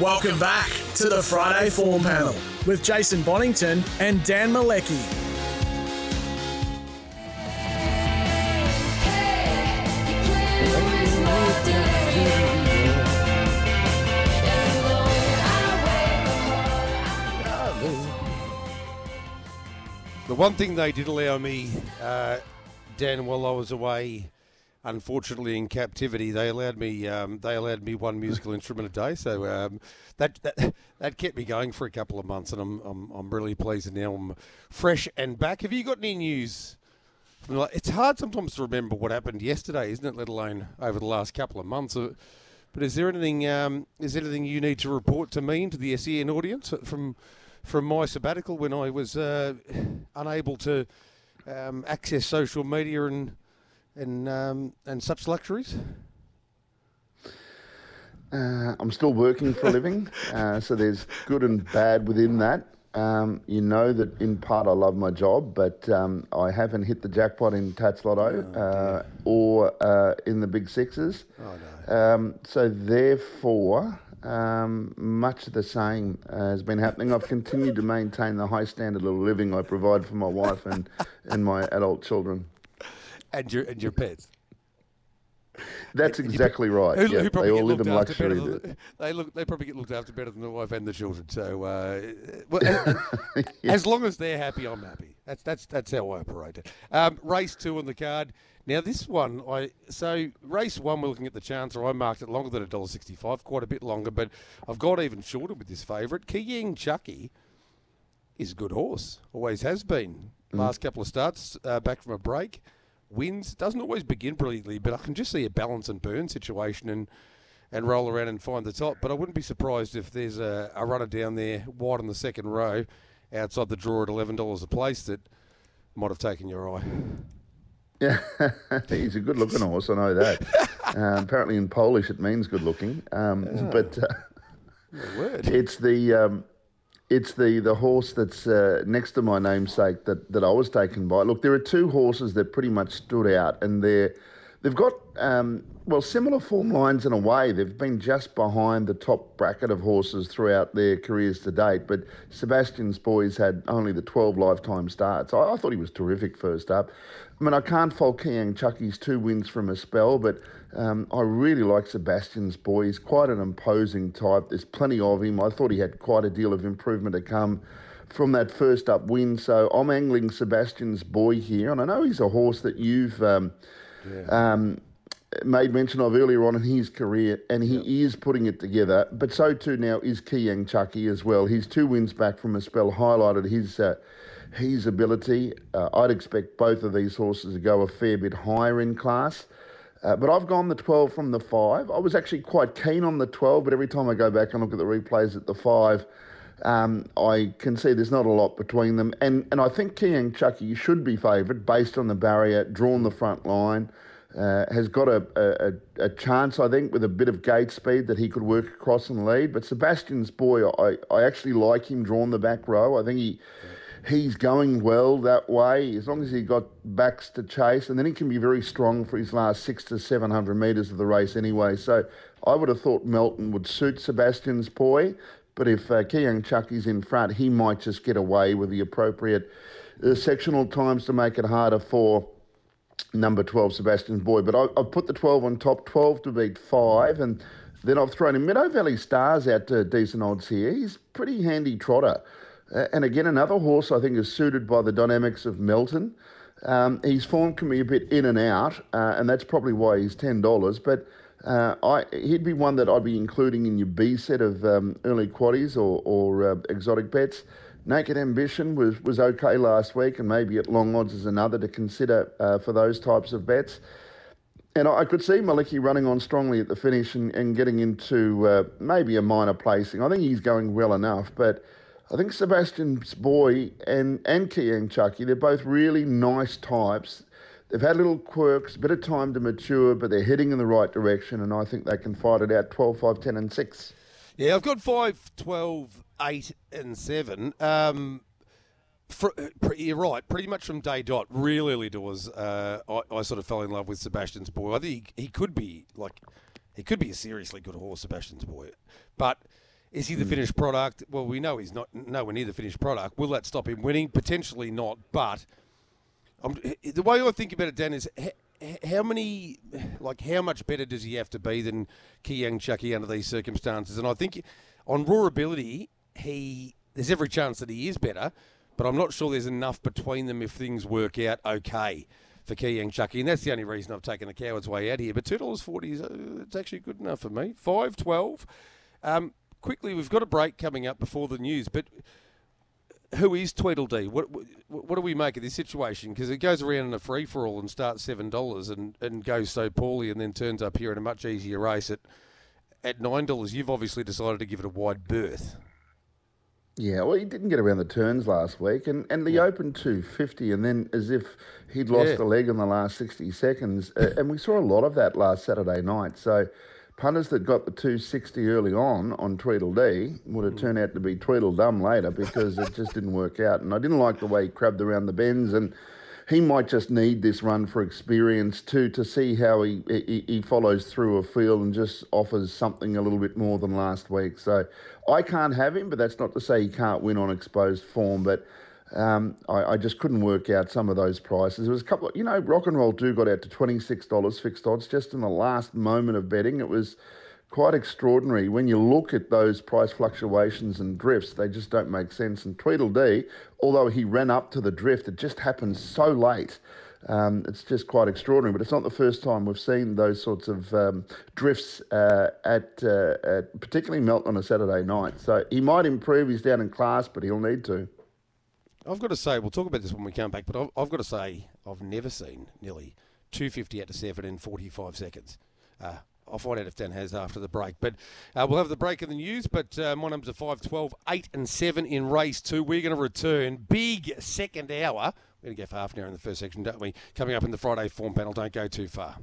Welcome back to the Friday Form Panel with Jason Bonington and Dan Malecki. The one thing they did allow me, uh, Dan, while I was away, unfortunately in captivity, they allowed me um, they allowed me one musical instrument a day. So um, that, that that kept me going for a couple of months, and I'm I'm, I'm really pleased. Now I'm fresh and back. Have you got any news? It's hard sometimes to remember what happened yesterday, isn't it? Let alone over the last couple of months. Uh, But is there anything um, is there anything you need to report to me and to the SEN audience from from my sabbatical when I was uh, unable to um, access social media and and um, and such luxuries? Uh, I'm still working for a living, uh, so there's good and bad within that. Um, you know that in part I love my job, but um, I haven't hit the jackpot in Tattslotto uh, or uh, in the big sixes. Oh no. Um, so therefore, um, much the same has been happening. I've continued to maintain the high standard of living I provide for my wife and, and my adult children. And your and your pets. That's exactly right. Who, yeah, who they all live in luxury. than, they look. They probably get looked after better than the wife and the children. So, uh, well, as long as they're happy, I'm happy. That's that's that's how I operate it. Um, race two on the card. Now this one, I so race one. We're looking at the Chancellor. I marked it longer than a dollar sixty-five, quite a bit longer, but I've got even shorter with this favourite. Keayang Chucky is a good horse. Always has been. Last couple of starts uh, back from a break, wins. Doesn't always begin brilliantly, but I can just see a balance and burn situation and and roll around and find the top. But I wouldn't be surprised if there's a, a runner down there wide on the second row, outside the draw at eleven dollars a place that might have taken your eye. Yeah, he's a good-looking horse. I know that. um, apparently, in Polish, it means good-looking. Um, But uh, word. it's the um, it's the the horse that's uh, next to my namesake that that I was taken by. Look, there are two horses that pretty much stood out, and they're they've got um, well similar form lines in a way. They've been just behind the top bracket of horses throughout their careers to date. But Sebastian's boys had only the 12 lifetime starts. I, I thought he was terrific first up. I mean, I can't fault Keayang Chucky's two wins from a spell, but um, I really like Sebastian's boy. He's quite an imposing type. There's plenty of him. I thought he had quite a deal of improvement to come from that first up win. So I'm angling Sebastian's boy here, and I know he's a horse that you've um, um, made mention of earlier on in his career, and he is putting it together. But so too now is Keayang Chucky as well. His two wins back from a spell highlighted his. Uh, his ability. Uh, I'd expect both of these horses to go a fair bit higher in class. Uh, but I've gone the 12 from the 5. I was actually quite keen on the 12, but every time I go back and look at the replays at the 5, um, I can see there's not a lot between them. And, and I think Keayang Chucky should be favoured based on the barrier, drawn the front line. Uh, has got a, a, a chance, I think, with a bit of gate speed that he could work across and lead. But Sebastian's boy, I, I actually like him drawn the back row. I think he he's going well that way as long as he got backs to chase, and then he can be very strong for his last six to seven hundred metres of the race anyway. So I would have thought Melton would suit Sebastian's boy, but if uh, Keayang Chucky's in front, he might just get away with the appropriate uh, sectional times to make it harder for number 12, Sebastian's boy. But I, I've put the 12 on top, 12 to beat 5, and then I've thrown in Meadow Valley Stars out to decent odds here. He's pretty handy trotter. Uh, and again, another horse I think is suited by the dynamics of Melton. Um, his form can be a bit in and out, uh, and that's probably why he's $10. But uh, I, he'd be one that I'd be including in your B set of um, early quaddies or, or uh, exotic bets. Naked Ambition was, was okay last week, and maybe at long odds is another to consider uh, for those types of bets. And I could see Maliki running on strongly at the finish and, and getting into uh, maybe a minor placing. I think he's going well enough, but I think Sebastian's boy and, and Keayang Chucky, they're both really nice types. They've had little quirks, a bit of time to mature, but they're heading in the right direction, and I think they can fight it out 12, 5, 10, and 6. Yeah, I've got 5, 12, 8, and 7. Um, pr- you're right. Pretty much from day dot, real early doors, uh, I, I sort of fell in love with Sebastian's boy. I think he, he could be like he could be a seriously good horse, Sebastian's boy. But Is he the finished product? Well, we know he's not nowhere near the finished product. Will that stop him winning? Potentially not. But I'm, the way I think about it, Dan, is how many, like, how much better does he have to be than Ki Chucky under these circumstances? And I think on raw ability, he there's every chance that he is better, but I'm not sure there's enough between them if things work out okay for Ki Chucky, and that's the only reason I've taken the coward's way out here. But two dollars forty is uh, it's actually good enough for me. Five twelve. Um, quickly, we've got a break coming up before the news, but who is Tweedledee? What, what what do we make of this situation? Because it goes around in a free for all and starts seven dollars and, and goes so poorly, and then turns up here in a much easier race at at nine dollars. You've obviously decided to give it a wide berth. Yeah, well, he didn't get around the turns last week, and, and the open 250, and then as if he'd lost Yeah. a leg in the last 60 seconds. Uh, and we saw a lot of that last Saturday night. So punters that got the 260 early on on Tweedledee would have hmm. turned out to be Tweedledum later because it just didn't work out. And I didn't like the way he crabbed around the bends, and he might just need this run for experience too to see how he, he he follows through a field and just offers something a little bit more than last week. So I can't have him, but that's not to say he can't win on exposed form. But um, I, I just couldn't work out some of those prices. There was a couple of, you know, rock and roll two got out to twenty six dollars fixed odds just in the last moment of betting. It was quite extraordinary. When you look at those price fluctuations and drifts, they just don't make sense. And Tweedledee, although he ran up to the drift, it just happened so late. Um, it's just quite extraordinary, but it's not the first time we've seen those sorts of um, drifts uh, at, uh, at particularly Melton on a Saturday night. So he might improve. He's down in class, but he'll need to. I've got to say, we'll talk about this when we come back, but I've, I've got to say, I've never seen nearly 250 out to 7 in 45 seconds. Uh, I'll find out if Dan has after the break. But uh, we'll have the break in the news. But uh, my numbers are 5, 12, 8 and 7 in race 2. We're going to return. Big second hour. We're going to go for half an hour in the first section, don't we? Coming up in the Friday form panel. Don't go too far.